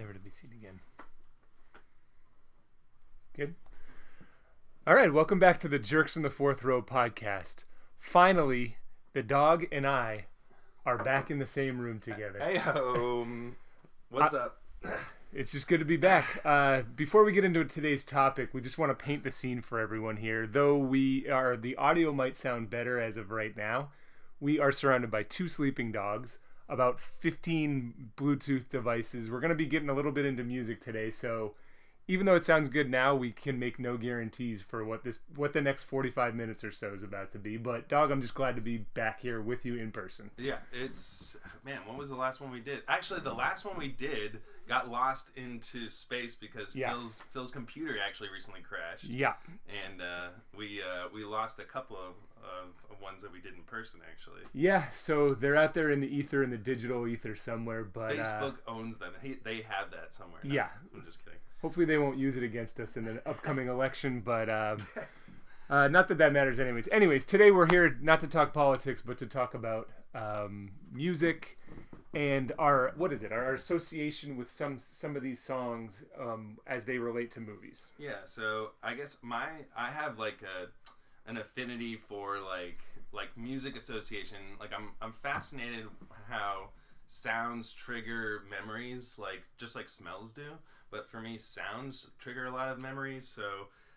Never to be seen again. Good. All right, welcome back to the Jerks in the Fourth Row podcast. Finally, the dog and I are back in the same room together. Hey, um, what's up? It's just good to be back. Uh, before we get into today's topic, we just want to paint the scene for everyone here. Though we are, the audio might sound better as of right now. We are surrounded by two sleeping dogs, about 15 Bluetooth devices. We're going to be getting a little bit into music today, so even though it sounds good now, we can make no guarantees for what this what the next 45 minutes or so is about to be. But dog, I'm just glad to be back here with you in person. Yeah, it's man. When was the last one we did? Actually, the last one we did got lost into space because Yeah. Phil's Phil's computer actually recently crashed. Yeah. and uh, we uh, we lost a couple of, of, ones that we did in person actually. Yeah, so they're out there in the ether in the digital ether somewhere, but uh, Facebook owns them. They have that somewhere. No, Yeah. I'm just kidding. Hopefully they won't use it against us in the upcoming election but um, uh, not that that matters anyways. Anyways today we're here not to talk politics but to talk about um, music and our what is it? Our association with some some of these songs um, as they relate to movies. Yeah, so I guess my I have like a an affinity for like like music association. Like I'm I'm fascinated how sounds trigger memories like just like smells do. But for me sounds trigger a lot of memories. So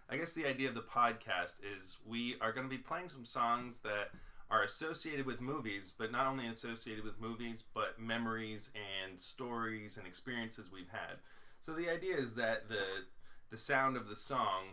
I guess the idea of the podcast is we are going to be playing some songs that are associated with movies, but not only associated with movies, but memories and stories and experiences we've had. So the idea is that the the sound of the song.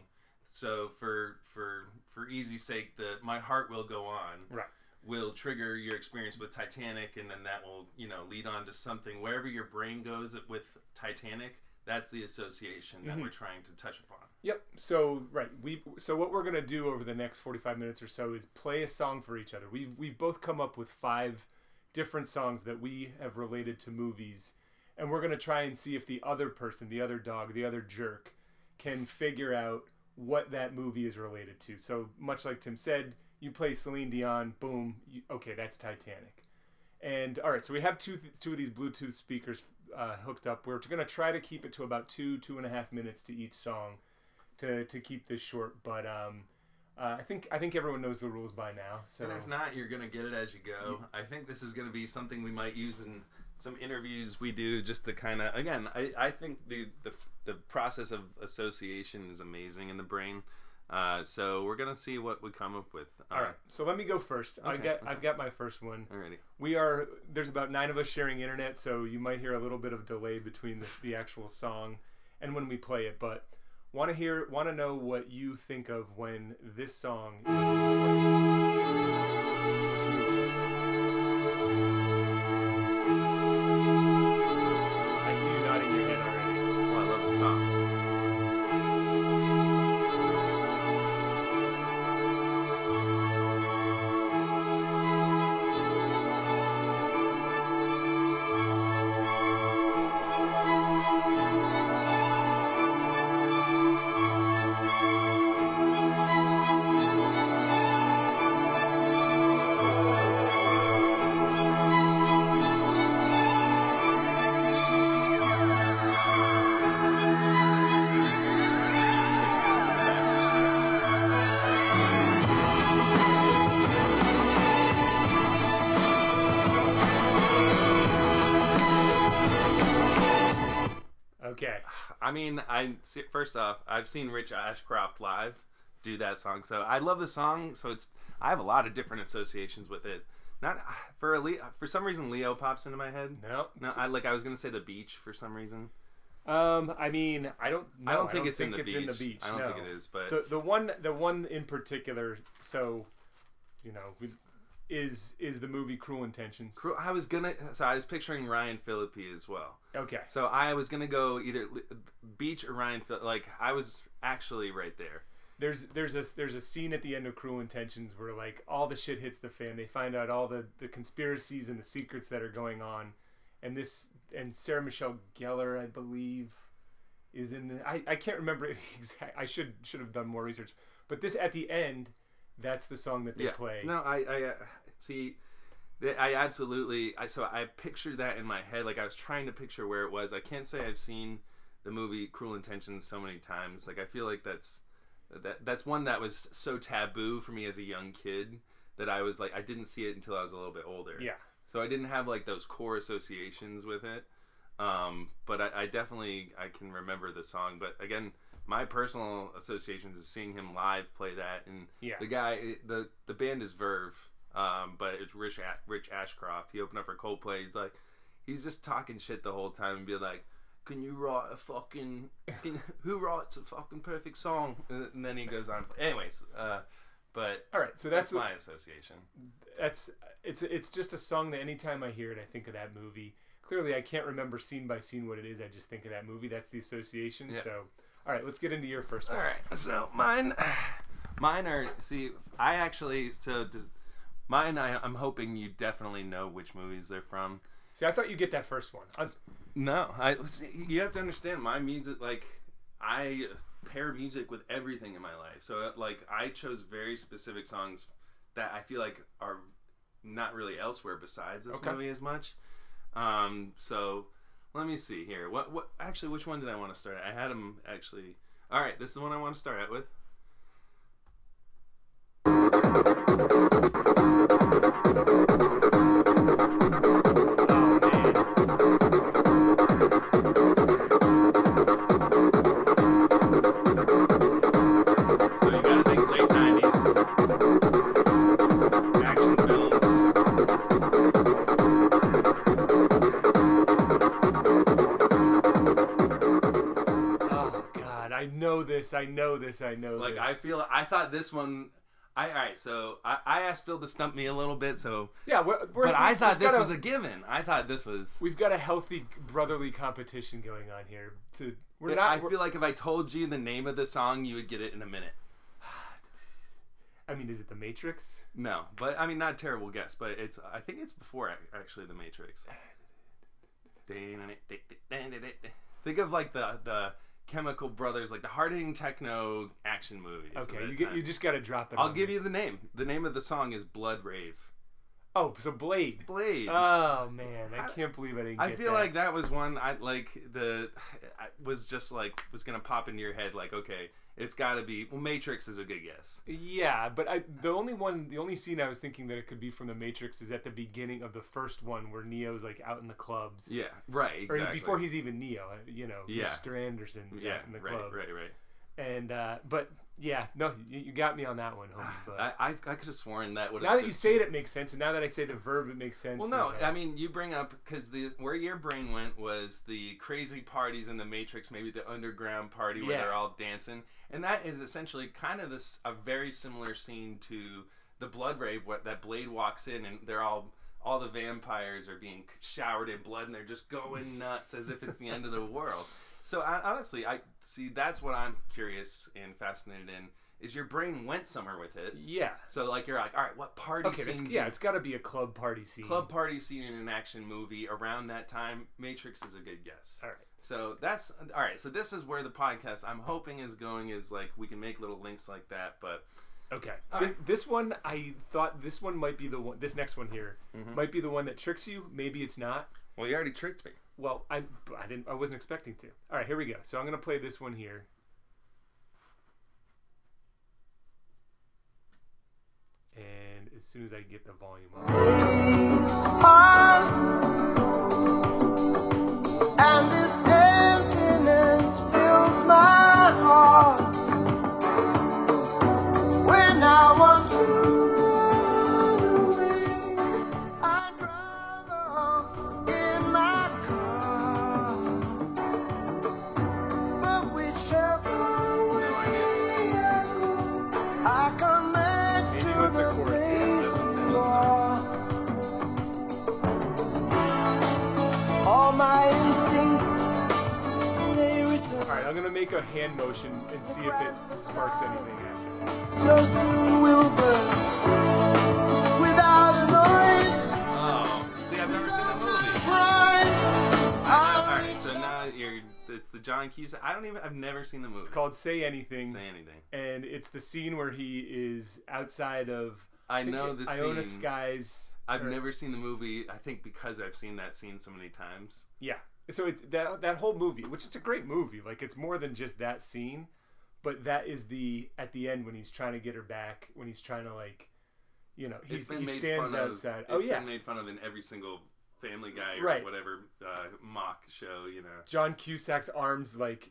So for for for easy sake, the my heart will go on right will trigger your experience with Titanic, and then that will you know lead on to something wherever your brain goes with Titanic. That's the association that mm-hmm. we're trying to touch upon. Yep. So right, we so what we're gonna do over the next forty five minutes or so is play a song for each other. We've we've both come up with five different songs that we have related to movies, and we're gonna try and see if the other person, the other dog, the other jerk, can figure out what that movie is related to. So much like Tim said, you play Celine Dion, boom, you, okay, that's Titanic. And all right, so we have two two of these Bluetooth speakers uh, hooked up. We're gonna try to keep it to about two two and a half minutes to each song to to keep this short. But um, uh, I think I think everyone knows the rules by now. So And if not, you're gonna get it as you go. I think this is gonna be something we might use in some interviews we do, just to kind of again. I, I think the, the the process of association is amazing in the brain. Uh, so we're gonna see what we come up with. Uh, all right, so let me go first. I got okay. I've got my first one. Alrighty. We are there's about nine of us sharing internet, so you might hear a little bit of delay between the, the actual song and when we play it. But want to hear want to know what you think of when this song. I mean, I first off, I've seen Rich Ashcroft live do that song, so I love the song. So it's I have a lot of different associations with it. Not for a Le- for some reason Leo pops into my head. No. No, I like I was gonna say the beach for some reason. Um. I mean, I don't. No, I don't think it's in the it's beach. in the beach. I don't no. think it is, but the the one the one in particular. So, you know, we, is is the movie Cruel Intentions. Cru- I was gonna. So I was picturing Ryan Phillippe as well. Okay. So I was gonna go either beach or Ryan. Like I was actually right there. there's there's a there's a scene at the end of Cruel Intentions where like all the shit hits the fan. They find out all the the conspiracies and the secrets that are going on, and this and Sarah Michelle Gellar, I believe, is in the. I, I can't remember it exact. I should should have done more research. But this at the end, that's the song that they play. No, I, I uh, see. I absolutely. I so I pictured that in my head. Like I was trying to picture where it was. I can't say I've seen the movie Cruel Intentions so many times. Like I feel like that's that that's one that was so taboo for me as a young kid that I was like I didn't see it until I was a little bit older. Yeah. So I didn't have like those core associations with it. Um, but I, I definitely I can remember the song. But again, my personal associations is seeing him live play that, and Yeah. the guy the the band is Verve, um, but it's Rich A- Rich Ashcroft. He opened up for Coldplay. He's like he's just talking shit the whole time and be like. Can you write a fucking? Can, who writes a fucking perfect song? And then he goes on. Anyways, uh, but All right, so that's that's my association. that's it's it's just a song that anytime I hear it, I think of that movie. Clearly, I can't remember scene by scene what it is. I just think of that movie. That's the association. Yeah. So, all right, let's get into your first All one. right. So mine, mine are. See, I actually so does, mine. I, I'm hoping you definitely know which movies they're from. See, I thought you get that first one. I- No, I. See, you have to understand my music. Like, I pair music with everything in my life. So like, I chose very specific songs that I feel like are not really elsewhere besides this Okay. movie as much. Um. So. Let me see here. What? What? Actually, which one did I want to start? At? I had them actually. All right, this is the one I want to start out with. This. I know this. I know Like this. I feel I thought this one. I all right. So I, I asked Phil to stump me a little bit. So, yeah, we're, we're, but I thought this got was a given. I thought this was. we've got a healthy brotherly competition going on here. To we're I not. we're- feel like if I told you the name of the song, you would get it in a minute. I mean, is it the Matrix? No, but I mean, not a terrible guess. But it's. I think it's before actually the Matrix. Think of like the the Chemical Brothers, like the hard hitting techno action movies. Okay, you get time. you just got to drop it. I'll give me. you the name. The name of the song is Blood Rave. Oh, so Blade. Blade. Oh man, I I- can't believe I didn't. I feel that. like that was one I like the I was just like was gonna pop into your head like okay it's got to be well Matrix is a good guess Yeah, but I the only one the only scene I was thinking that it could be from the Matrix is at the beginning of the first one where Neo's like out in the clubs. yeah right Or exactly before he's even Neo, uh, you know, Yeah. Mr. Anderson's yeah out in the right club. right right And uh, but yeah, no, you, you got me on that one, homie. But I I, I could have sworn that would now that you say it, it makes sense, and now that I say the verb, it makes sense. well no uh, I mean you bring up because the where your brain went was the crazy parties in the Matrix maybe the underground party where Yeah. they're all dancing and that is essentially kind of this a very similar scene to the blood rave what that blade walks in and they're all all the vampires are being showered in blood and they're just going nuts as if it's the end of the world so I, honestly i see that's what i'm curious and fascinated in is your brain went somewhere with it yeah, so like you're like all right what party okay, scenes yeah, it's got to be a club party scene. club party scene in an action movie around that time matrix is a good guess All right. so that's all right so this is where the podcast i'm hoping is going is like we can make little links like that but Okay. Right. This one, I thought this one might be the one. This next one here Mhm. might be the one that tricks you. Maybe it's not. well you already tricked me Well, I I didn't. I wasn't expecting to. All right, here we go. So I'm gonna play this one here. And as soon as I get the volume up, make a hand motion and see if it sparks anything. So soon we'll burn without a noise. oh see i've never seen the movie all right so now you're it's the john cusack i don't even i've never seen the movie It's called "Say Anything," say anything and it's the scene where he is outside of I know the Iona scene. Skies. I've or- never seen the movie. I think because I've seen that scene so many times. Yeah. So it, that that whole movie, which it's a great movie, like it's more than just that scene, but that is the at the end when he's trying to get her back, when he's trying to like, you know, he's, he stands outside. Of, oh yeah, made fun of in every single Family Guy or Right. whatever uh, mock show. You know. John Cusack's arms like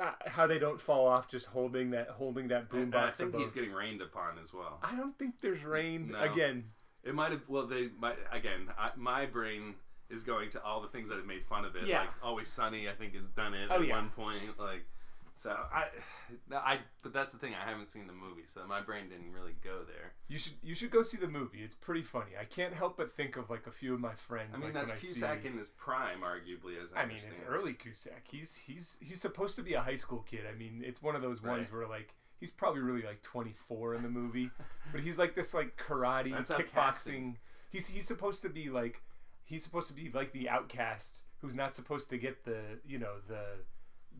uh, how they don't fall off just holding that holding that And I think above. he's getting rained upon as well. I don't think there's rain No. again. It might have. Well, they might again. I, my brain is going to all the things that have made fun of it. Yeah. Like Always Sunny, I think has done it Oh, at yeah. one point. Like, so I, I. But that's the thing. I haven't seen the movie, so my brain didn't really go there. You should you should go see the movie. It's pretty funny. I can't help but think of like a few of my friends. I mean, like, that's Cusack see, in his prime, arguably. As I, I mean, it's early Cusack. He's he's he's supposed to be a high school kid. I mean, it's one of those ones Right. where like he's probably really like 24 in the movie, but he's like this like karate, That's kickboxing. He's he's supposed to be like he's supposed to be like the outcast who's not supposed to get the you know the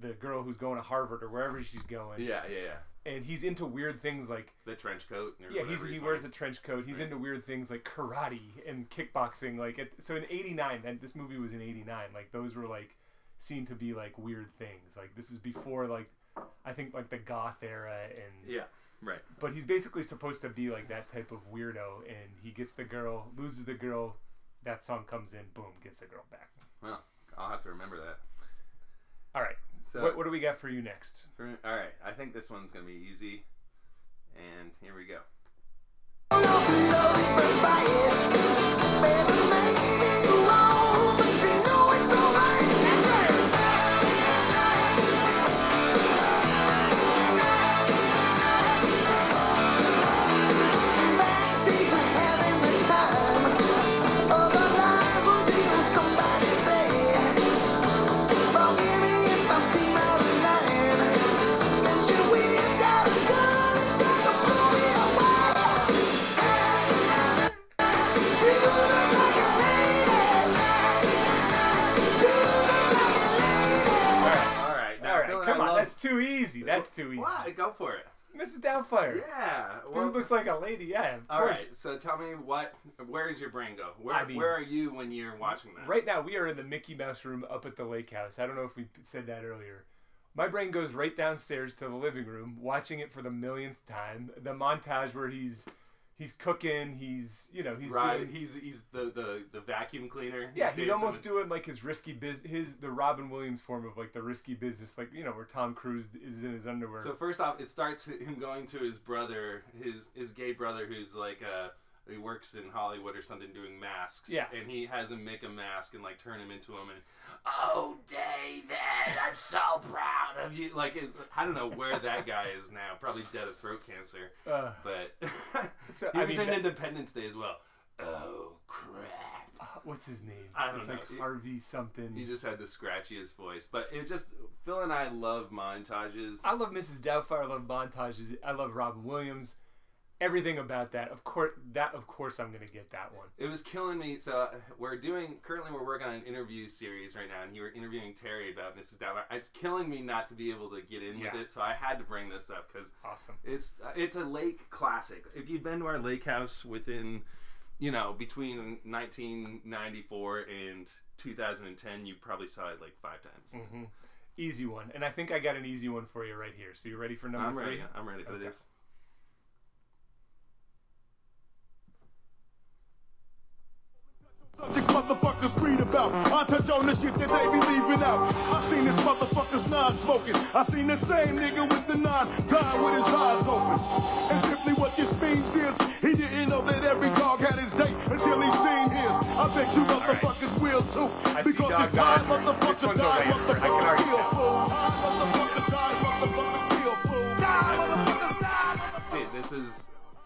the girl who's going to Harvard or wherever she's going. Yeah, yeah, yeah. And he's into weird things like The trench coat. Yeah, he wears the trench coat. He's Right. into weird things like karate and kickboxing. Like it, so in '89, and this movie was in '89. Like those were like seen to be like weird things. Like this is before like I think like the goth era and Yeah, right. but he's basically supposed to be like that type of weirdo and he gets the girl, loses the girl, that song comes in, boom, gets the girl back. Well, I'll have to remember that. All right. So, what, what do we got for you next? for- all right, I think this one's gonna be easy, and here we go. That's too easy. What? Go for it. Mrs. Doubtfire. Yeah. Dude Well, looks like a lady. Yeah, of all course. right. So tell me what? Where does your brain go? Where I mean- Where are you when you're watching that? Right now, we are in the Mickey Mouse room up at the lake house. I don't know if we said that earlier. My brain goes right downstairs to the living room, watching it for the millionth time. The montage where he's he's cooking, he's you know he's right. doing He's he's the, the the vacuum cleaner. yeah he's almost doing like his risky biz his the Robin Williams form of like the risky business like you know where Tom Cruise is in his underwear. So first off, it starts him going to his brother, his his gay brother, who's like uh he works in Hollywood or something doing masks. Yeah. And he has him make a mask and like turn him into him and oh David, I'm so proud of you. Like is I don't know where that guy is now. Probably dead of throat cancer. uh, But So, he I was mean, in that- Independence Day as well. Oh crap. uh, what's his name? I don't it's know. like Harvey something. He just had the scratchiest voice, but it just Phil and I love montages. I love Mrs. Doubtfire. I love montages. I love Robin Williams. Everything about that. Of course, that of course I'm gonna get that one. It was killing me. So we're doing currently we're working on an interview series right now, and you were interviewing Terry about Mrs. Doubtfire. It's killing me not to be able to get in Yeah. with it, so I had to bring this up because Awesome. it's it's a lake classic. If you've been to our lake house within, you know, between 1994 and 2010, you probably saw it like five times. hmm Easy one, and I think I got an easy one for you right here. So you ready for number I'm three? ready. I'm ready for Okay. this. Subjects motherfuckers read about. I touch on the shit that they be leaving out. I seen this motherfuckers non-smoking. I seen the same nigga with the nine dying with his eyes open. And simply what this means is he didn't know that every dog had his day until he seen his. I bet you motherfuckers will too. Because it's time motherfucker die, over here. I can motherfucker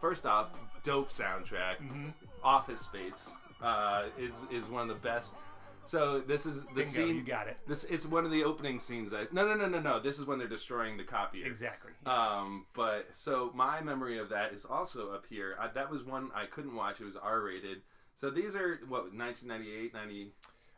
first off dope soundtrack. Mm-hmm. Office Space uh, is is one of the best. So this is the Bingo, scene. you got it. This it's one of the opening scenes. That, no, no, no, no, no. This is when they're destroying the copier. Exactly. Um, but so my memory of that is also up here. I, that was one I couldn't watch. It was R rated. So these are what 1998, 90.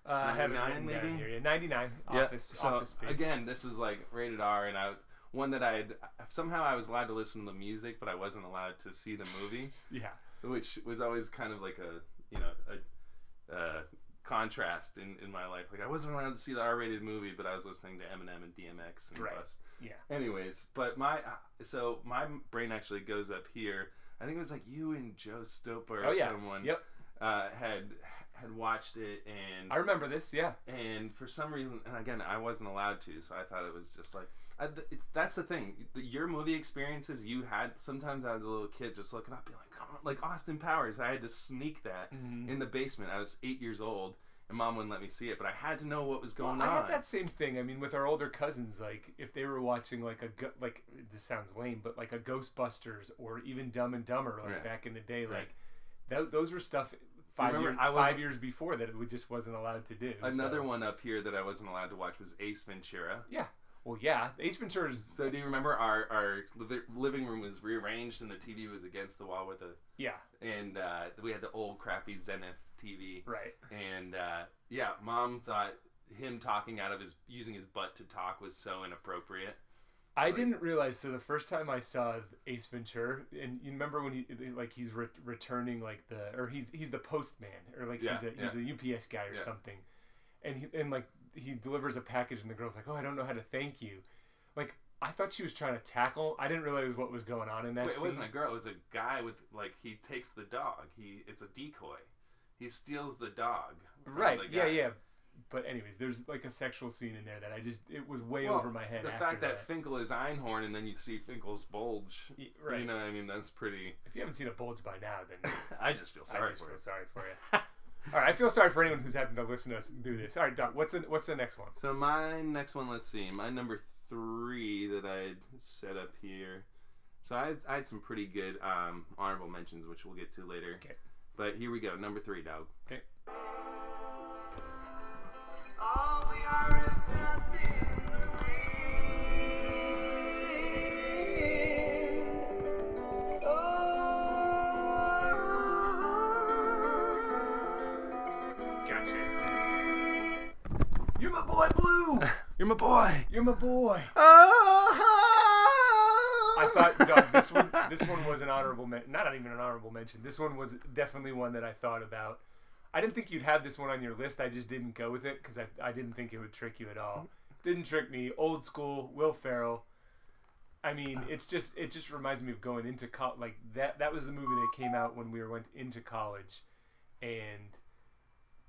Uh, I have it 99 written down maybe? here. Yeah, 99. Yeah, Office. so office space. again, this was like rated R, and I one that I had somehow I was allowed to listen to the music, but I wasn't allowed to see the movie. Yeah. which was always kind of like a you know a, uh contrast in, in my life. Like I wasn't allowed to see the R-rated movie, but I was listening to Eminem and DMX and Right. Bust. Yeah. Anyways, but my so my brain actually goes up here. I think it was like you and Joe Stopa or Oh yeah. someone Yep. uh, had had watched it and I remember this. Yeah. and for some reason, and again, I wasn't allowed to, so I thought it was just like I, it- that's the thing. Your movie experiences you had sometimes I was a little kid just looking up, being like, "Come on," like Austin Powers. I had to sneak that Mm-hmm. in the basement. I was eight years old, and mom wouldn't let me see it, but I had to know what was going Well, I on. had that same thing. I mean, with our older cousins, like if they were watching like a like this sounds lame, but like a Ghostbusters or even Dumb and Dumber, like Right. back in the day, Right. like th- those were stuff five years I five years before that it just wasn't allowed to do. Another so- one up here that I wasn't allowed to watch was Ace Ventura. Yeah. Well, yeah. Ace Ventura's. So do you remember our our li- living room was rearranged and the TV was against the wall with a Yeah. and uh, we had the old crappy Zenith TV. Right. And uh, yeah, mom thought him talking out of his using his butt to talk was so inappropriate. I didn't realize. So the first time I saw Ace Ventura, and you remember when he like he's re- returning like the or he's he's the postman or like he's Yeah, a he's a UPS guy or Yeah. something, and he and like he delivers a package and the girl's like, oh, I don't know how to thank you, like I thought she was trying to tackle. I didn't realize what was going on in that Wait, it wasn't a girl; it was a guy with like he takes the dog. He it's a decoy. He steals the dog. right? the Yeah, yeah. But anyways, there's like a sexual scene in there that I just it was way Well, over my head. The fact that, that Finkel is Einhorn and then you see Finkel's bulge. Right. You know, I mean, that's pretty. if you haven't seen a bulge by now, then I just feel I sorry just for feel it. sorry for you. All right, I feel sorry for anyone who's having to listen to us do this. All right, Doc, what's the what's the next one? So my next one, let's see, my number three that I set up here. So I had, I had some pretty good um, honorable mentions, which we'll get to later. Okay. But here we go, number three, dog. Okay. You're my boy. You're my boy. I I thought Doc, this one this one was an honorable men- not even an honorable mention. This one was definitely one that I thought about. I didn't think you'd have this one on your list. I just didn't go with it because I, I didn't think it would trick you at all. Didn't trick me. Old school Will Ferrell. I mean, it's just it just reminds me of going into college. Like that that was the movie that came out when we were went into college, and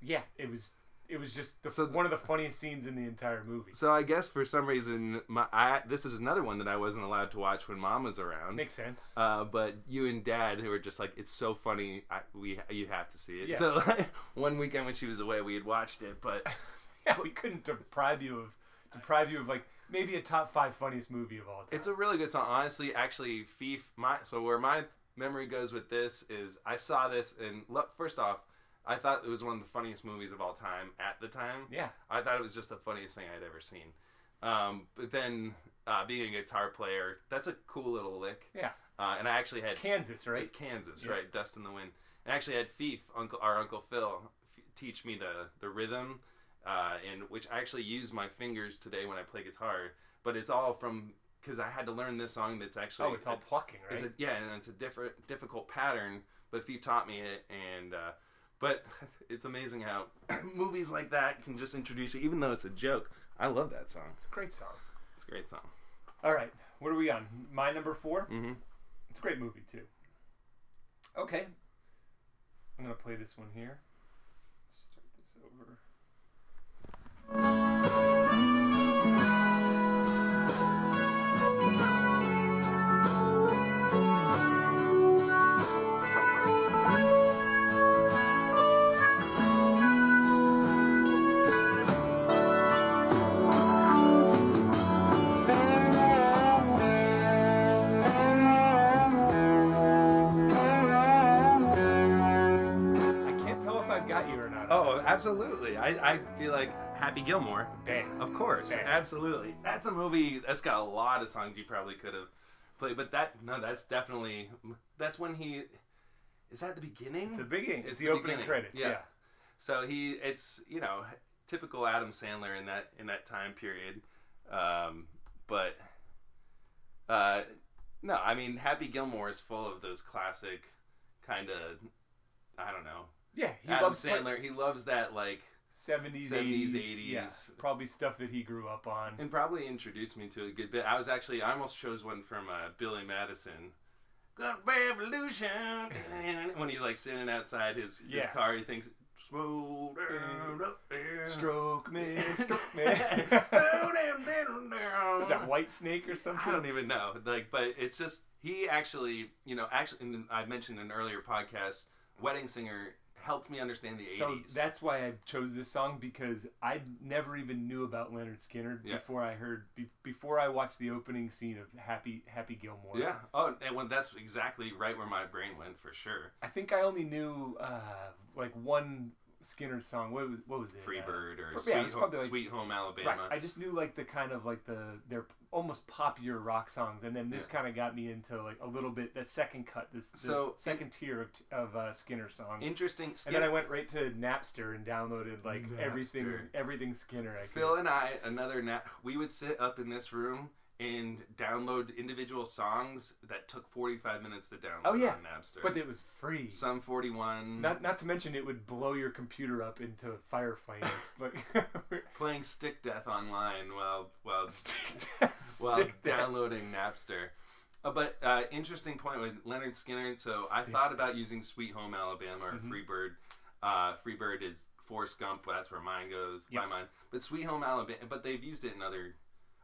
yeah, it was it was just the, So- one of the funniest scenes in the entire movie. So I guess for some reason, my I, this is another one that I wasn't allowed to watch when Mom was around. Makes sense. Uh, but you and Dad, who were just like, it's so funny, I, we you have to see it. Yeah. So like, one weekend when she was away, we had watched it, but Yeah, we couldn't deprive you of deprive you of like maybe a top five funniest movie of all time. it's a really good song. Honestly, actually, Fief, my so where my memory goes with this is I saw this and look, first off, I thought it was one of the funniest movies of all time at the time. yeah, I thought it was just the funniest thing I'd ever seen. Um, but then uh, being a guitar player, that's a cool little lick. yeah. Uh, and I actually had Kansas, right? It's Kansas, Yeah. right? Dust in the Wind. I actually had Fief, Uncle, our Uncle Phil, f- teach me the the rhythm, uh, and which I actually use my fingers today when I play guitar. But it's all from because I had to learn this song. That's actually Oh, it's all plucking, right? it's a, yeah, and it's a different difficult pattern. But Fief taught me it, and uh, but it's amazing how movies like that can just introduce you, even though it's a joke. I love that song. it's a great song. It's a great song. All right, what are we on? My number 4 Mm-hmm. It's a great movie too. Okay, I'm gonna play this one here. Start this over. Absolutely. I, I feel like Happy Gilmore. Bam. Of course, Bam. absolutely. That's a movie that's got a lot of songs you probably could have played, but that no, that's definitely that's when he is that the beginning. It's the beginning. It's, the, the opening beginning. credits. Yeah. Yeah. So he, it's you know, typical Adam Sandler in that in that time period, um, but uh, no, I mean Happy Gilmore is full of those classic kind of I don't know. Yeah, he Adam loves play- Sandler. He loves that like 70s, 70s, 80s, yeah, probably stuff that he grew up on. and probably introduced me to a good bit. I was actually I almost chose one from uh, Billy Madison. Good revolution. when he's like sitting outside his, his Yeah. car, he thinks slow down up there. Stroke me, stroke me. Is that Whitesnake or something? I don't even know. Like, but it's just he actually, you know, actually, and I mentioned in an earlier podcast, Wedding Singer helped me understand the So 80s. that's why I chose this song because I never even knew about Lynyrd Skynyrd Yeah. before I heard be, before I watched the opening scene of Happy Happy Gilmore. yeah. Oh, and when that's exactly right where my brain went for sure. I think I only knew uh, like one Skynyrd song. What was what was it? Freebird or yeah, it Sweet, was Home, like- Sweet Home Uh, Alabama. right. I just knew like the kind of like the their almost popular rock songs, and then this Yeah. kind of got me into like a little bit that second cut, this So, second tier of of uh, Skynyrd songs. Interesting. and then I went right to Napster and downloaded like everything Napster. everything Skynyrd. I could. Phil and I, another na- we would sit up in this room and download individual songs that took 45 minutes to download Oh, yeah. on Napster. but it was free. Some 41. Not not to mention it would blow your computer up into fire flames. like playing Stick Death online while while stick that, while stick downloading Napster. Uh, but uh, interesting point with Lynyrd Skynyrd. So I thought about using Sweet Home Alabama or Mhm. Freebird. Uh, Freebird is Forrest Gump. But that's where mine goes. Yep. My mind. But Sweet Home Alabama. But they've used it in other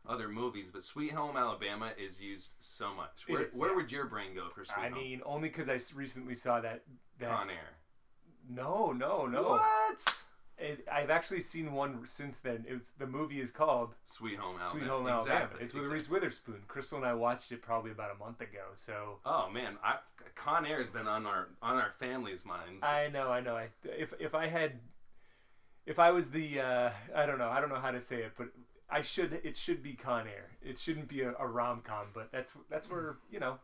other movies. But Sweet Home Alabama is used so much. Where, is, where yeah. would your brain go for Sweet I Home? mean, only because I recently saw that. that Con Air. no, no, no. What? It, I've actually seen one since then. It was the movie is called Sweet Home Alabama. Sweet Home Alabama. Exactly, It's with exactly. Reese Witherspoon. Crystal and I watched it probably about a month ago. So Oh man, I've, Con Air has been on our on our family's minds. I know, I know. I if if I had, if I was the, uh, I don't know, I don't know how to say it, but I should. It should be Con Air. It shouldn't be a, a rom com, but that's that's where you know,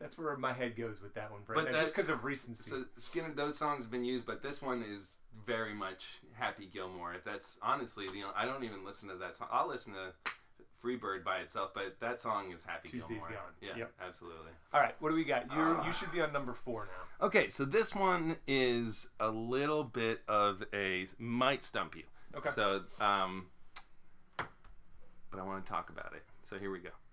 that's where my head goes with that one. But now, just that's- because of recency. So Skynyrd, those songs have been used, but this one is very much Happy Gilmore. That's honestly the I don't even listen to that song. I'll listen to Free Bird by itself, but that song is Happy Tuesday's Gilmore. Yeah, Yep. absolutely. All right, what do we got? You Ah. you should be on number four now. Okay, so this one is a little bit of a might stump you. Okay. So, um, but I want to talk about it. So here we go.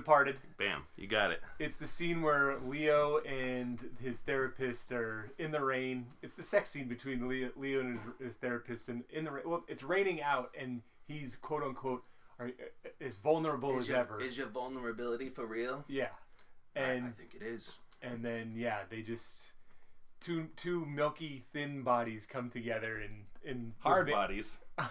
Departed. Bam, you got it. It's the scene where Leo and his therapist are in the rain. It's the sex scene between Leo, Leo and his, his therapist, and in the ra- well, it's raining out, and he's quote unquote are, uh, as vulnerable as ever. Is your vulnerability for real? yeah, and I think it is. and then yeah, they just two two milky thin bodies come together and in Hard bodies.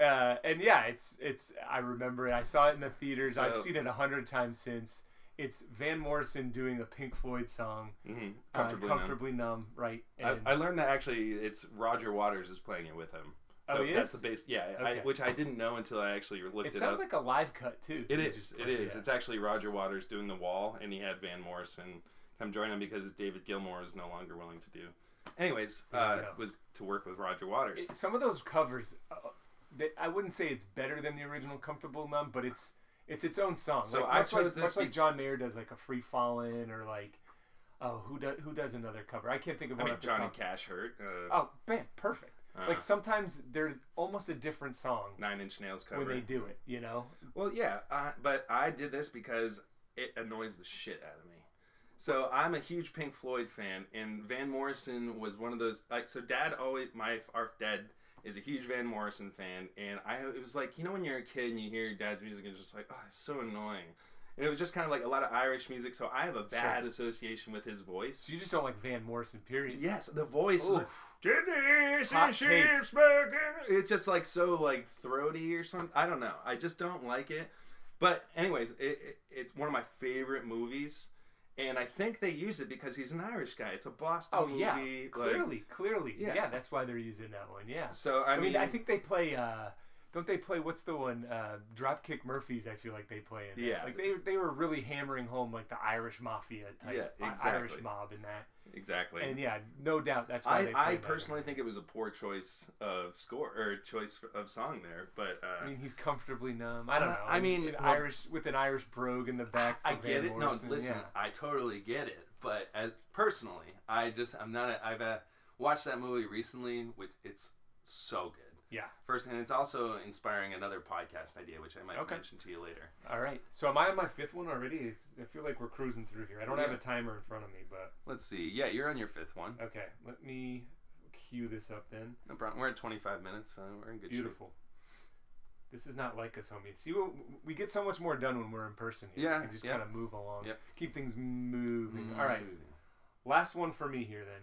uh, and yeah, it's it's. I remember it. I saw it in the theaters. I've seen it a hundred times since. It's Van Morrison doing a Pink Floyd song, Mm-hmm. uh, Comfortably, numb. Numb," right? I, And I learned that actually it's Roger Waters is playing it with him. So Oh, he that's is? the bass. Yeah, I, which I didn't know until I actually looked it it, sounds up. like a live cut too. It is. It is. Yeah. It's actually Roger Waters doing the wall, and he had Van Morrison come join him because David Gilmour is no longer willing to do. Anyways, uh, was to work with Roger Waters. Some of those covers. They, I wouldn't say it's better than the original "Comfortable Numb," but it's it's its own song. So like, I much like, chose this much like John Mayer does, like a "Free Fallin'" or like oh who does who does another cover? I can't think of I one. mean, off Johnny. Cash hurt. Uh, Oh, bam, perfect. Uh. Like sometimes they're almost a different song Nine Inch Nails cover. when they do it. You know, Well, yeah, uh, but I did this because it annoys the shit out of me. So I'm a huge Pink Floyd fan, and Van Morrison was one of those. Like, so Dad always, my our dad is a huge Van Morrison fan, and I it was like you know when you're a kid and you hear your dad's music and it's just like oh it's so annoying, and it was just kind of like a lot of Irish music. So I have a bad association with his voice. So you just don't like Van Morrison, period. Yes, the voice. is Oof. like, "Dennis Hot and take. sheep's bacon." It's just like so like throaty or something. I don't know. I just don't like it. But anyways, it, it, it's one of my favorite movies, and I think they use it because he's an Irish guy. It's a Boston Oh movie. yeah, like- clearly, clearly, Yeah. yeah. That's why they're using that one. Yeah. so I, I mean, I think they play. uh Don't they play? What's the one? Uh Dropkick Murphys. I feel like they play in. that. Yeah. Like they they were really hammering home like the Irish mafia type, Yeah, exactly. Irish mob in that. exactly. And yeah, no doubt that's why I, I personally think it was a poor choice of score or choice of song there, but uh, I mean, he's comfortably numb. I don't Uh, know. I mean, an well- Irish with an Irish brogue in the back. I get Van it. No, listen, yeah. I totally get it. But as, personally, I just I'm not. A, I've uh, watched that movie recently, which it's so good. Yeah. First, and it's also inspiring another podcast idea, which I might Okay. mention to you later. All right. So am I on my fifth one already? It's, I feel like we're cruising through here. I don't have a timer in front of me, but Let's see. Yeah, you're on your fifth one. okay. Let me cue this up then. No problem. We're at 25 minutes, so we're in good shape. Beautiful. This is not like us, homie. See, what we get so much more done when we're in person. Here. Yeah, we just yeah. kind of move along. Yep. Keep things shape. moving. All right. Last one for me here then.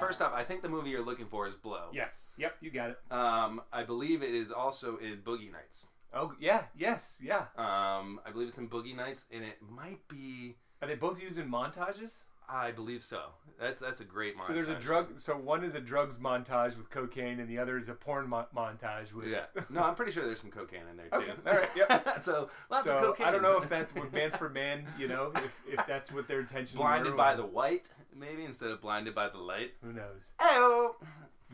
first off, I think the movie you're looking for is Blow. Yes. Yep. You got it. Um, I believe it is also in Boogie Nights. Oh yeah. Yes. Yeah. Um, I believe it's in Boogie Nights, and it might be. Are they both used in montages? I believe so. That's that's a great montage. So there's a drug. So one is a drugs montage with cocaine, and the other is a porn mo- montage with. Yeah. No, I'm pretty sure there's some cocaine in there too. Okay, all right, yep. so lots so of cocaine. I don't know if that's man for man, you know, if, if that's what their intention. Is. Blinded by or- the white, maybe instead of blinded by the light. Who knows? Oh.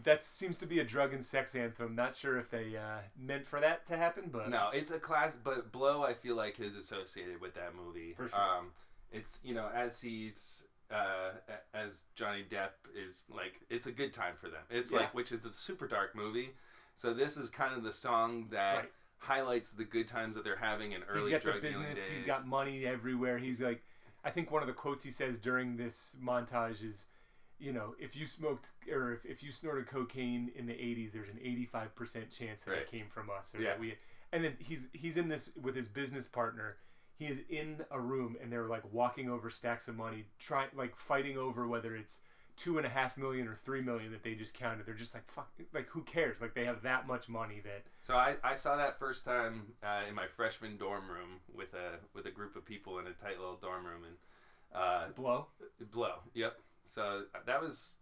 That seems to be a drug and sex anthem. Not sure if they uh, meant for that to happen, but No, it's a class, but Blow I feel like is associated with that movie. For sure. Um, it's you know as he's uh, as Johnny Depp is like it's a good time for them. It's Yeah. like which is a super dark movie. So this is kind of the song that Right. highlights the good times that they're having in early he's got the business. days. He's got money everywhere. He's like, I think one of the quotes he says during this montage is, you know, if you smoked or if, if you snorted cocaine in the '80s, there's an 85% chance that Right. it came from us. Or Yeah. that we, and then he's he's in this with his business partner. He is in a room and they're like walking over stacks of money, trying like fighting over whether it's two and a half million or three million that they just counted. They're just like fuck, like who cares? Like they have that much money that So I, I saw that first time uh, in my freshman dorm room with a with a group of people in a tight little dorm room and uh, blow. Blow. Yep. So that was,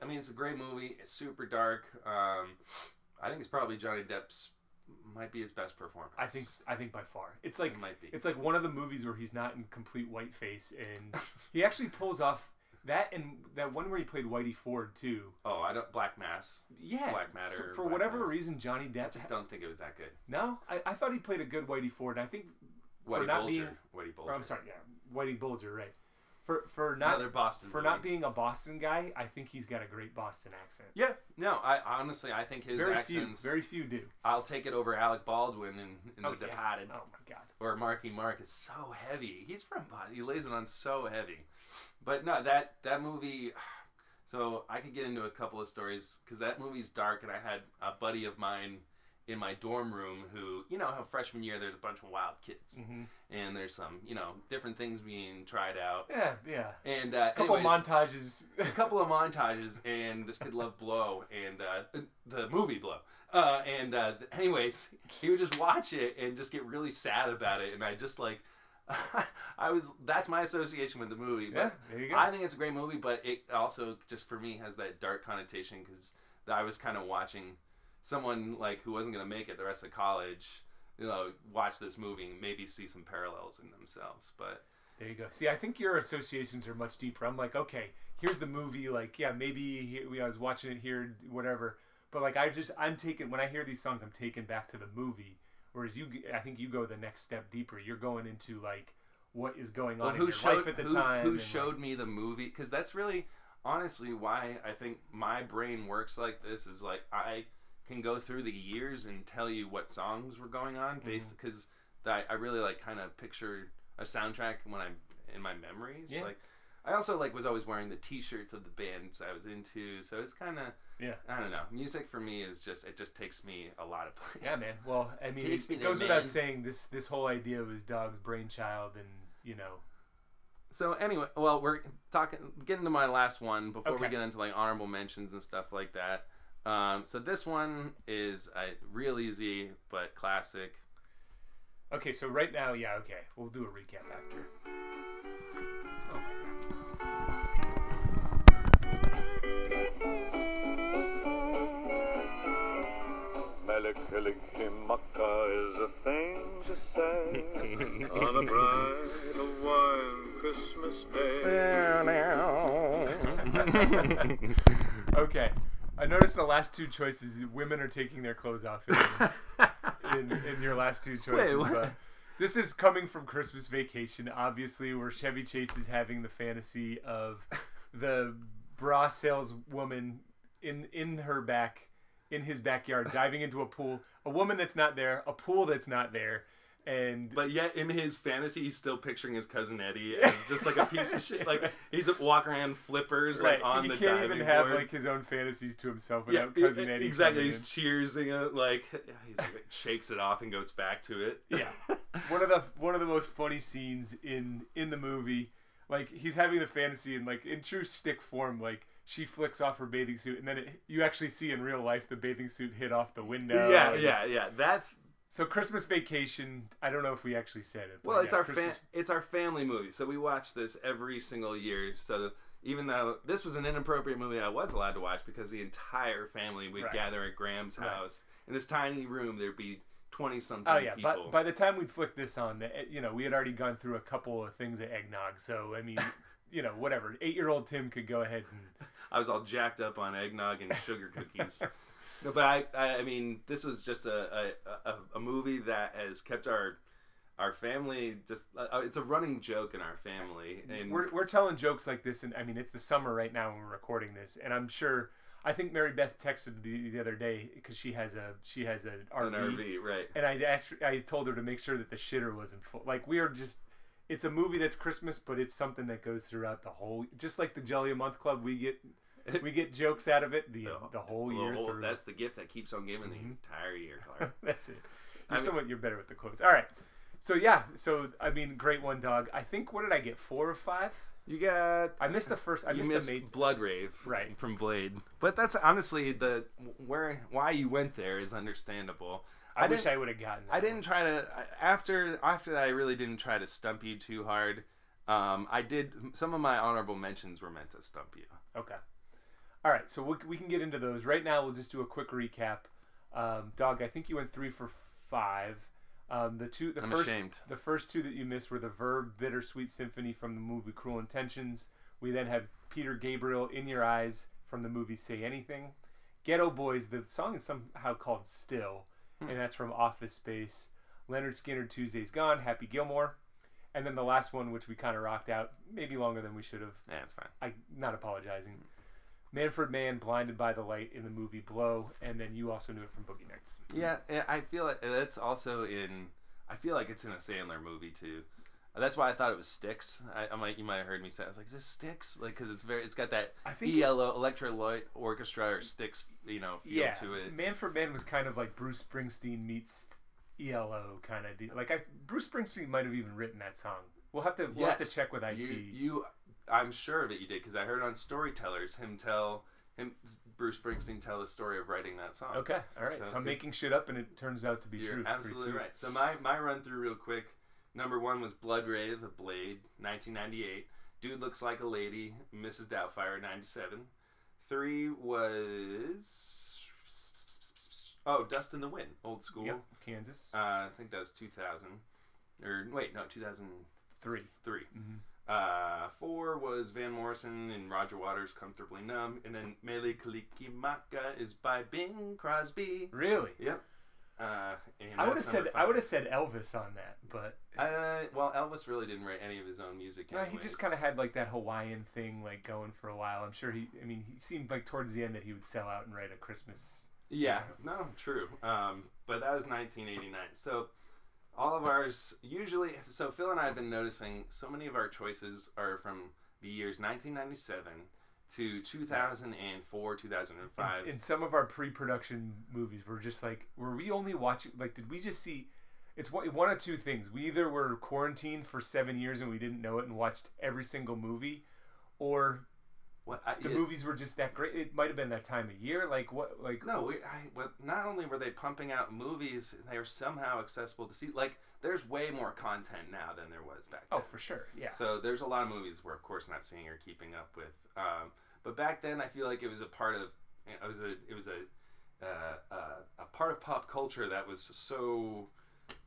I mean, it's a great movie. It's super dark. Um, I think it's probably Johnny Depp's might be his best performance. I think I think by far. It's like it might be. It's like one of the movies where he's not in complete white face, and he actually pulls off that and that one where he played Whitey Ford too. oh, I don't Black Mass. Yeah, Black Matter So for Black whatever Mass. reason, Johnny Depp. I just don't think it was that good. no, I, I thought he played a good Whitey Ford. And I think Whitey for not Bulger. being. Whitey oh, Bulger. Or I'm sorry, yeah, Whitey Bulger, right? For for not Another Boston. for movie. not being a Boston guy, I think he's got a great Boston accent. Yeah. No, I honestly I think his Very few, very few do. I'll take it over Alec Baldwin in, in Oh, The yeah. Departed. Oh my god. or Marky Mark is so heavy. He's from Boston. He lays it on so heavy. But no, that that movie. So I could get into a couple of stories because that movie's dark, and I had a buddy of mine in my dorm room who, you know, how freshman year there's a bunch of wild kids, Mhm. and there's some, you know, different things being tried out, Yeah, yeah. and uh, A couple anyways, montages. a couple of montages, and this kid loved Blow and uh, the movie Blow. Uh, and uh, anyways, he would just watch it and just get really sad about it, and I just like, I was that's my association with the movie. But Yeah, there you go. I think it's a great movie, but it also just for me has that dark connotation because I was kind of watching someone like who wasn't going to make it the rest of college, you know, watch this movie and maybe see some parallels in themselves. But There you go. See, I think your associations are much deeper. I'm like, okay, here's the movie. Like, yeah, maybe we- I was watching it here, whatever. But like, I just I'm taken when I hear these songs, I'm taken back to the movie. Whereas you, I think you go the next step deeper. You're going into like what is going on well, in who your showed life at the who, time. who and, like- showed me the movie? Because that's really honestly why I think my brain works like this. Is like I can go through the years and tell you what songs were going on based Mm-hmm. because I, I really like kind of picture a soundtrack when I'm in my memories. Yeah. Like I also like was always wearing the T-shirts of the bands I was into, so it's kind of Yeah. I don't know. Music for me is just it just takes me a lot of places. Yeah, man. Well, I mean, it, it goes without saying this this whole idea was Dog's brainchild, and you know, So anyway, well, we're talking getting to my last one before we get into like honorable mentions and stuff like that. Um, so this one is uh, real easy but classic. okay. So right now, yeah, okay, we'll do a recap after. Oh my is a thing to say on a bright Hawaiian Christmas day. Okay. I noticed the last two choices, women are taking their clothes off in, in, in your last two choices. what? but this is coming from Christmas Vacation, obviously, where Chevy Chase is having the fantasy of the bra saleswoman in in her back, in his backyard, diving into a pool. A woman that's not there, a pool that's not there, and But yet in his fantasy, he's still picturing his cousin Eddie as just like a piece of shit. Like he's walking around flippers right, like on he the can't diving even have board. like his own fantasies to himself yeah, without cousin e- Eddie. exactly. He's in. cheersing it like he's like shakes it off and goes back to it. Yeah. one of the one of the most funny scenes in in the movie. Like he's having the fantasy and like in true stick form, like she flicks off her bathing suit and then it, you actually see in real life the bathing suit hit off the window. yeah, yeah, yeah. That's So Christmas Vacation. I don't know if we actually said it. Well, it's yeah, our Christmas, fa- it's our family movie, so we watch this every single year. So even though this was an inappropriate movie, I was allowed to watch because the entire family would Right. gather at Graham's Right. house in this tiny room. There'd be twenty something Oh yeah, people. but by the time we'd flick this on, eh, you know, we had already gone through a couple of things at eggnog. So I mean, you know, whatever. Eight year old Tim could go ahead and I was all jacked up on eggnog and sugar cookies. No, but I, I, I mean, this was just a, a, a, movie that has kept our our family just. Uh, it's a running joke in our family, and we're, we're telling jokes like this and i mean it's the summer right now when we're recording this and i'm sure i think mary beth texted the, the other day because she has a she has an RV, an RV, right? and i asked i told her to make sure that the shitter wasn't full like we are just it's a movie that's christmas but it's something that goes throughout the whole just like the jelly a month club we get we get jokes out of it the, the whole year Well, through. that's the gift that keeps on giving the entire year, Clark. That's it. You're mean- somewhat you're better with the quotes. All right. So yeah, so I mean, great one, dog. I think what did I get? Four or five? You got I missed the first. I missed missed the maid. Blood Rave Right. from Blade, but that's honestly the where why you went there is understandable. I, wish I would have gotten. That I didn't try to after after that. I really didn't try to stump you too hard. Um, I did some of my honorable mentions were meant to stump you. Okay. All right. So we, we can get into those right now. We'll just do a quick recap. Um, dog, I think you went three for five. Um, the two, the I'm first, ashamed. the first two that you missed were the Verve "Bittersweet Symphony" from the movie "Cruel Intentions." We then had Peter Gabriel "In Your Eyes" from the movie "Say Anything." Geto Boys. The song is somehow called "Still," Hmm. and that's from Office Space. Lynyrd Skynyrd "Tuesday's Gone." Happy Gilmore. And then the last one, which we kind of rocked out, maybe longer than we should have. Yeah, it's fine. I not apologizing. Manfred Mann, blinded by the light in the movie Blow, and then you also knew it from Boogie Nights. Yeah, I feel like that's also in. I feel like it's in a Sandler movie too. That's why I thought it was Styx. I, I'm like, you might have heard me say. I was like, "Is this Styx?" Like, because it's very, it's got that I think ELO Electro Light Orchestra or Styx, you know, feel yeah, to it. Manfred Mann was kind of like Bruce Springsteen meets ELO kind of deal. Like I, Bruce Springsteen might have even written that song. We'll have to we'll have to check with IT. You, you, I'm sure that you did because I heard on Storytellers him tell him Bruce Springsteen tell the story of writing that song. okay, all right. So So, I'm good. making shit up, and it turns out to be You're true. Absolutely right. So my my run through real quick Number one was Blood Rave of Blade, 1998. Dude Looks Like a Lady, Mrs. Doubtfire, 97. Three was. Oh, Dust in the Wind, old school. Yep. Kansas. Uh, I think that was 2000. Or, wait, no, 2003. Three. Uh, four was Van Morrison and Roger Waters, Comfortably Numb. And then Mele Kalikimaka is by Bing Crosby. Really? Yep. Uh, and I would have said number I would have said Elvis on that, but Uh, well, Elvis really didn't write any of his own music. no, he just kind of had like that Hawaiian thing like going for a while. I'm sure he. I mean, he seemed like towards the end that he would sell out and write a Christmas. Yeah, no, true. Um, but that was 1989. So all of ours usually. So Phil and I have been noticing so many of our choices are from the years 1997 to 2004, 2005. In, in some of our pre-production movies, we're just like, were we only watching? Like, did we just see? It's one one of two things. We either were quarantined for seven years and we didn't know it and watched every single movie, or what, I, the yeah, movies were just that great. It might have been that time of year. Like what? Like No, we, I, but not only were they pumping out movies, they were somehow accessible to see. Like, there's way more content now than there was back then. Oh, for sure. Yeah. So there's a lot of movies we're of course not seeing or keeping up with. Um, but back then, I feel like it was a part of it was a it was a uh, uh, a part of pop culture that was so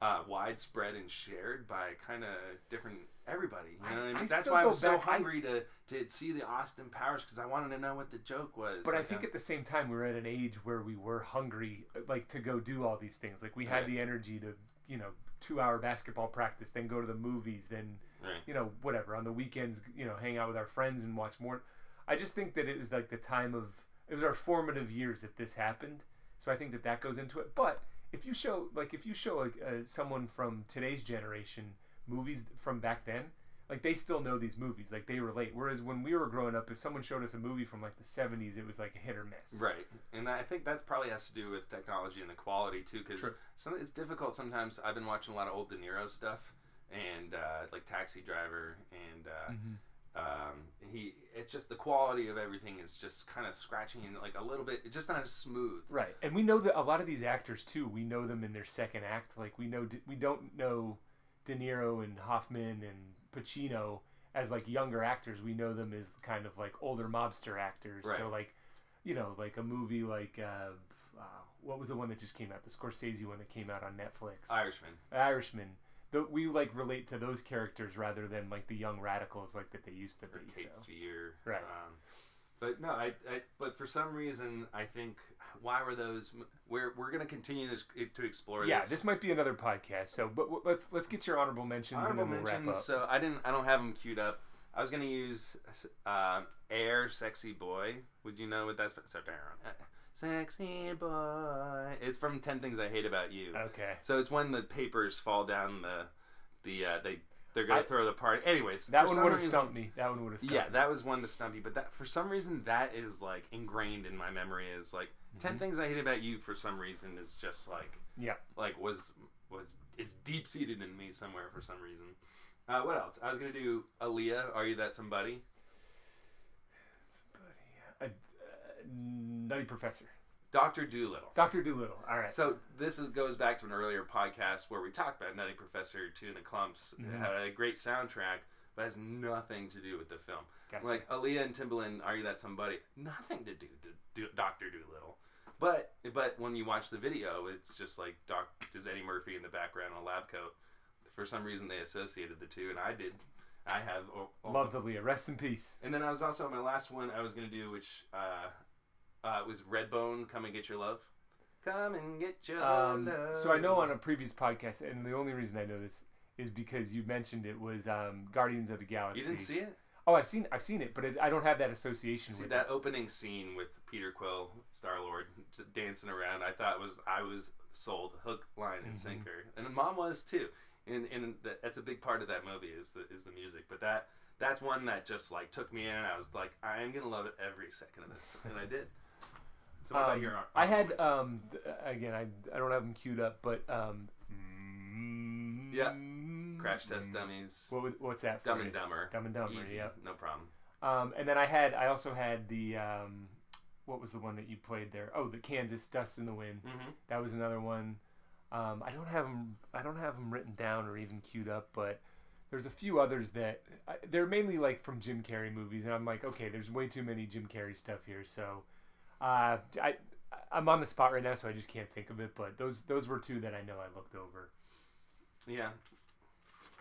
uh, widespread and shared by kind of different everybody. You know what I mean? I That's why I was so back- I- hungry to to see the Austin Powers because I wanted to know what the joke was. But I Like, think um, at the same time we were at an age where we were hungry, like to go do all these things. Like we had Right. the energy to, you know, two hour basketball practice, then go to the movies, then, Right. you know, whatever on the weekends, you know, hang out with our friends and watch more. I just think that it was like the time of it was our formative years that this happened. So I think that that goes into it. But if you show like if you show a, a, someone from today's generation movies from back then, like they still know these movies, like they relate. Whereas when we were growing up, if someone showed us a movie from like the '70s, it was like a hit or miss. Right, and I think that probably has to do with technology and the quality too, because some it's difficult sometimes. I've been watching a lot of old De Niro stuff, and uh, like Taxi Driver, and uh, um, he. It's just the quality of everything is just kind of scratching and like a little bit. It's just not as smooth. Right, and we know that a lot of these actors too. We know them in their second act. Like we know, we don't know De Niro and Hoffman and Pacino as like younger actors. We know them as kind of like older mobster actors. So like, you know, like a movie like uh, uh, what was the one that just came out? The Scorsese one that came out on Netflix. Irishman. Irishman. The, we like relate to those characters rather than like the young radicals like that they used to or be. Cape so. Fear. Right. Um, but no, I, I. But for some reason, I think why were those? We're we're gonna continue this to explore. Yeah, this. this might be another podcast. So, but w- let's let's get your honorable mentions Honorable we'll mentions. So I didn't. I don't have them queued up. I was gonna use uh, "Air Sexy Boy." Would you know what that's? So, uh, Sexy boy. It's from Ten Things I Hate About You. Okay. So it's when the papers fall down the the uh, they they're gonna I- throw the party. Anyways, That one would have stumped me. That one would have stumped Yeah, me. that was one to stump you. But that for some reason that is like ingrained in my memory. Is like Mm-hmm. 10 Things I Hate About You. For some reason, is just like Yeah. like was was is deep seated in me somewhere for some reason. Uh, what else? I was gonna do Aaliyah. Are you that somebody? A, uh, Nutty Professor. Doctor Dolittle. Doctor Dolittle. All right. So this is, goes back to an earlier podcast where we talked about Nutty Professor Two and the Klumps. Mm-hmm. It had a great soundtrack, but has nothing to do with the film. Gotcha. Like Aaliyah and Timbaland, Are You That Somebody? Nothing to do to do Doctor Dolittle. But but when you watch the video, it's just like Doc is Eddie Murphy in the background in a lab coat. For some reason, they associated the two, and I did. I have oh, oh, Aaliyah. Rest in peace. And then I was also my last one I was gonna do, which uh, uh, was Redbone. Come and get your love. Come and get your Um, love. so I know on a previous podcast, and the only reason I know this is because you mentioned it was um, Guardians of the Galaxy. you didn't see it. Oh, I've seen I've seen it, but it, I don't have that association See with that it. opening scene with Peter Quill, Star Lord, dancing around. I thought was I was sold, hook, line, and Mm-hmm. sinker, and mom was too. And and that- that's a big part of that movie is the is the music. But that that's one that just like took me in. I was like, I am gonna love it every second of this, and I did. So what about Um, your? I had um again I, I don't have them queued up, but um Yeah. Crash Test Dummies, What would- what's that? For Dumb you? and Dumber, Dumb and Dumber. Easy, Yep. no problem. Um, and then I had I also had the um, what was the one that you played there? Oh, the Kansas Dust in the Wind. hmm That was another one. Um, I don't have them. I don't have them written down or even queued up, but there's a few others that I, they're mainly like from Jim Carrey movies, and I'm like, okay, there's way too many Jim Carrey stuff here, so uh, I I'm on the spot right now, so I just can't think of it. But those those were two that I know I looked over. Yeah.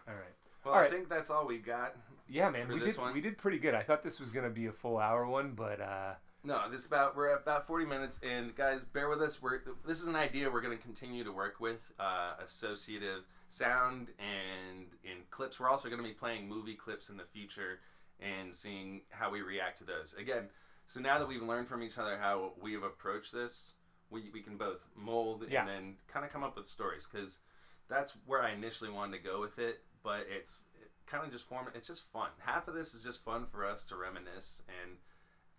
All right. Well, All I think that's all we got. Yeah, man, we did one? we did pretty good. I thought this was gonna be a full hour one, but uh, No, this is about we're at about forty minutes, and guys, bear with us. We're this is an idea we're going to continue to work with uh, associative sound and in clips. We're also going to be playing movie clips in the future and seeing how we react to those. Again, so now that we've learned from each other how we have approached this, we we can both mold Yeah. and then kind of come up with stories because that's where I initially wanted to go with it, but it's kind of just form. It's just fun. Half of this is just fun for us to reminisce and.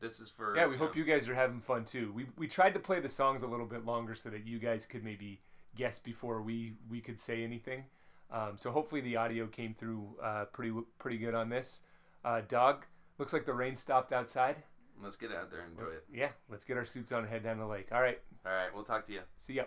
This is for yeah, we you hope know, you guys are having fun too. We we tried to play the songs a little bit longer so that you guys could maybe guess before we we could say anything. Um, so hopefully the audio came through uh, pretty pretty good on this. Uh, dog, looks like the rain stopped outside. Let's get out there and enjoy it. Yeah, let's get our suits on and head down the lake. All right, All right, we'll talk to you. see ya.